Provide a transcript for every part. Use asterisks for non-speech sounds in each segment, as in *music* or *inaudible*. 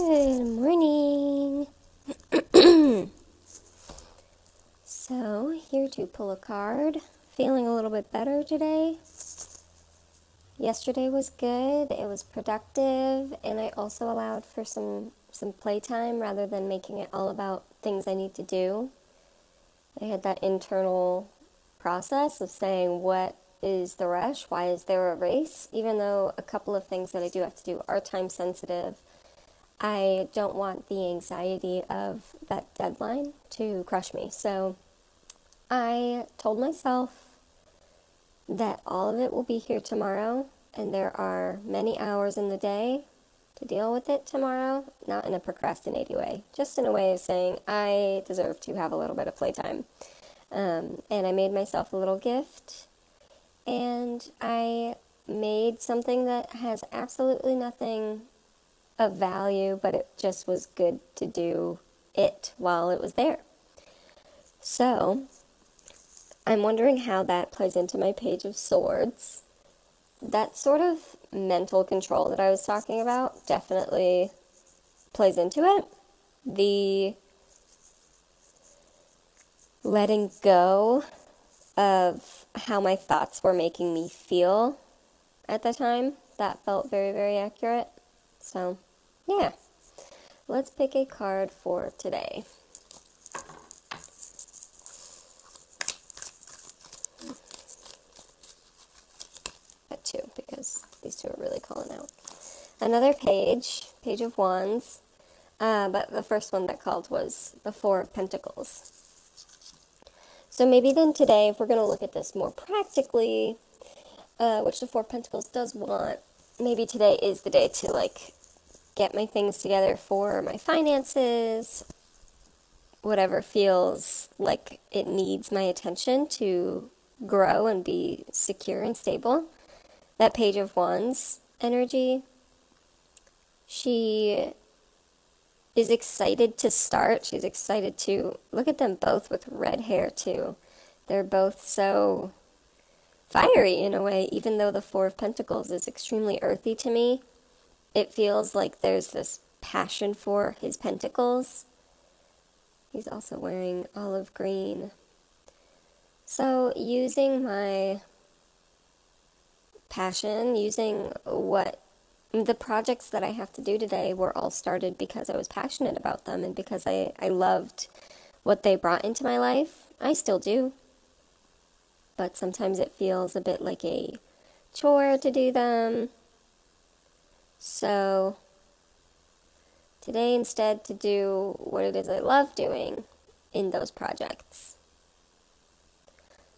Good morning. *clears throat* so, here to pull a card. Feeling a little bit better today. Yesterday was good. It was productive, and I also allowed for some some playtime rather than making it all about things I need to do. I had that internal process of saying what is the rush? Why is there a race? Even though a couple of things that I do have to do are time sensitive, I don't want the anxiety of that deadline to crush me. So I told myself that all of it will be here tomorrow, and there are many hours in the day to deal with it tomorrow, not in a procrastinating way, just in a way of saying I deserve to have a little bit of playtime. Um, and I made myself a little gift and I made something that has absolutely nothing of value, but it just was good to do it while it was there. So, I'm wondering how that plays into my page of swords. That sort of mental control that I was talking about definitely plays into it. The letting go of how my thoughts were making me feel at the time. That felt very, very accurate. So, yeah. Let's pick a card for today. Got two because these two are really calling out. Another page, page of wands, uh, but the first one that called was the Four of Pentacles. So maybe then today, if we're going to look at this more practically, uh, which the Four of Pentacles does want, maybe today is the day to like get my things together for my finances, whatever feels like it needs my attention to grow and be secure and stable. That Page of Wands energy, she is excited to start. She's excited to look at them both with red hair, too. They're both so fiery in a way, even though the Four of Pentacles is extremely earthy to me. It feels like there's this passion for his pentacles. He's also wearing olive green. So, using my passion, using what the projects that I have to do today were all started because I was passionate about them and because I, I loved what they brought into my life. I still do. But sometimes it feels a bit like a chore to do them. So today, instead, to do what it is I love doing in those projects.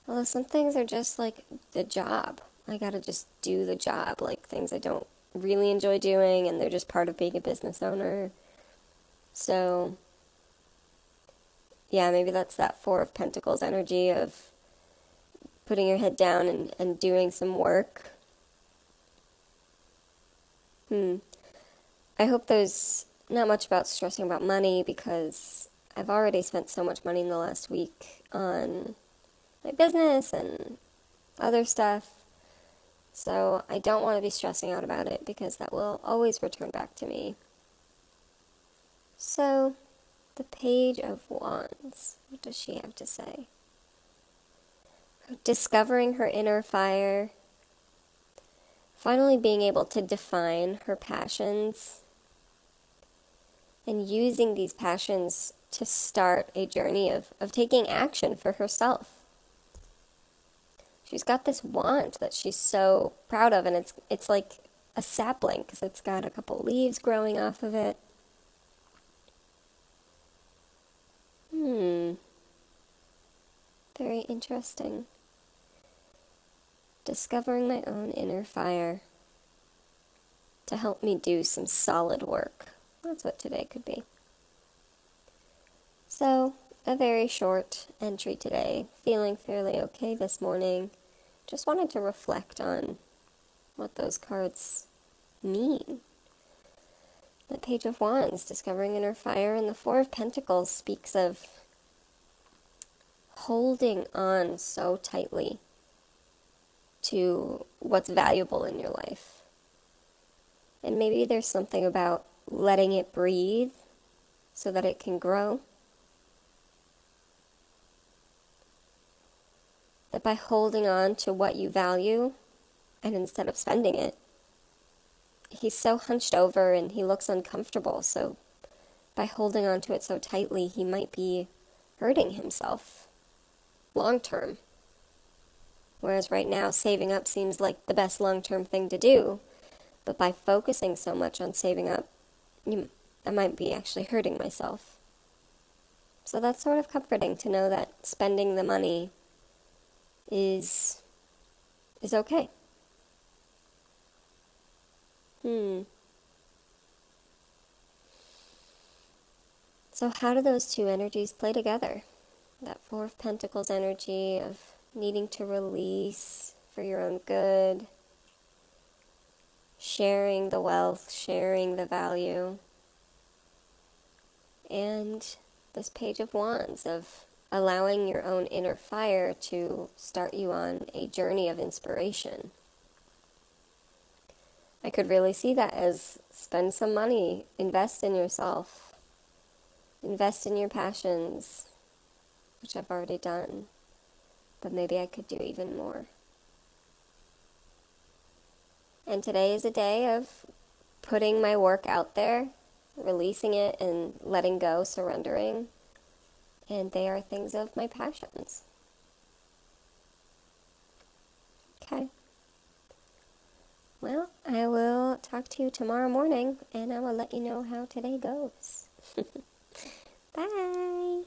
Although some things are just like the job. I gotta just do the job, like things I don't really enjoy doing and they're just part of being a business owner. So, yeah, maybe that's that Four of Pentacles energy of putting your head down and, and doing some work. Hmm. I hope there's not much about stressing about money because I've already spent so much money in the last week on my business and other stuff so I don't want to be stressing out about it because that will always return back to me. So, the Page of Wands. What does she have to say? Discovering her inner fire. Finally being able to define her passions. And using these passions to start a journey of, of taking action for herself she's got this wand that she's so proud of, and it's it's like a sapling because it's got a couple leaves growing off of it. Hmm. Very interesting. Discovering my own inner fire to help me do some solid work. That's what today could be. So, a very short entry today. Feeling fairly okay this morning just wanted to reflect on what those cards mean. The Page of Wands, discovering inner fire, and the Four of Pentacles speaks of holding on so tightly to what's valuable in your life. And maybe there's something about letting it breathe so that it can grow. That by holding on to what you value and instead of spending it, he's so hunched over and he looks uncomfortable. So by holding on to it so tightly, he might be hurting himself long term. Whereas right now, saving up seems like the best long term thing to do. But by focusing so much on saving up, you, I might be actually hurting myself. So that's sort of comforting to know that spending the money is is okay. Hmm. So, how do those two energies play together? That Four of Pentacles energy of needing to release for your own good, sharing the wealth, sharing the value, and this Page of Wands of allowing your own inner fire to start you on a journey of inspiration. I could really see that as spend some money, invest in yourself, invest in your passions, which I've already done, but maybe I could do even more. And today is a day of putting my work out there, releasing it and letting go, surrendering. And they are things of my passions. Okay. Well, I will talk to you tomorrow morning and I will let you know how today goes. *laughs* Bye.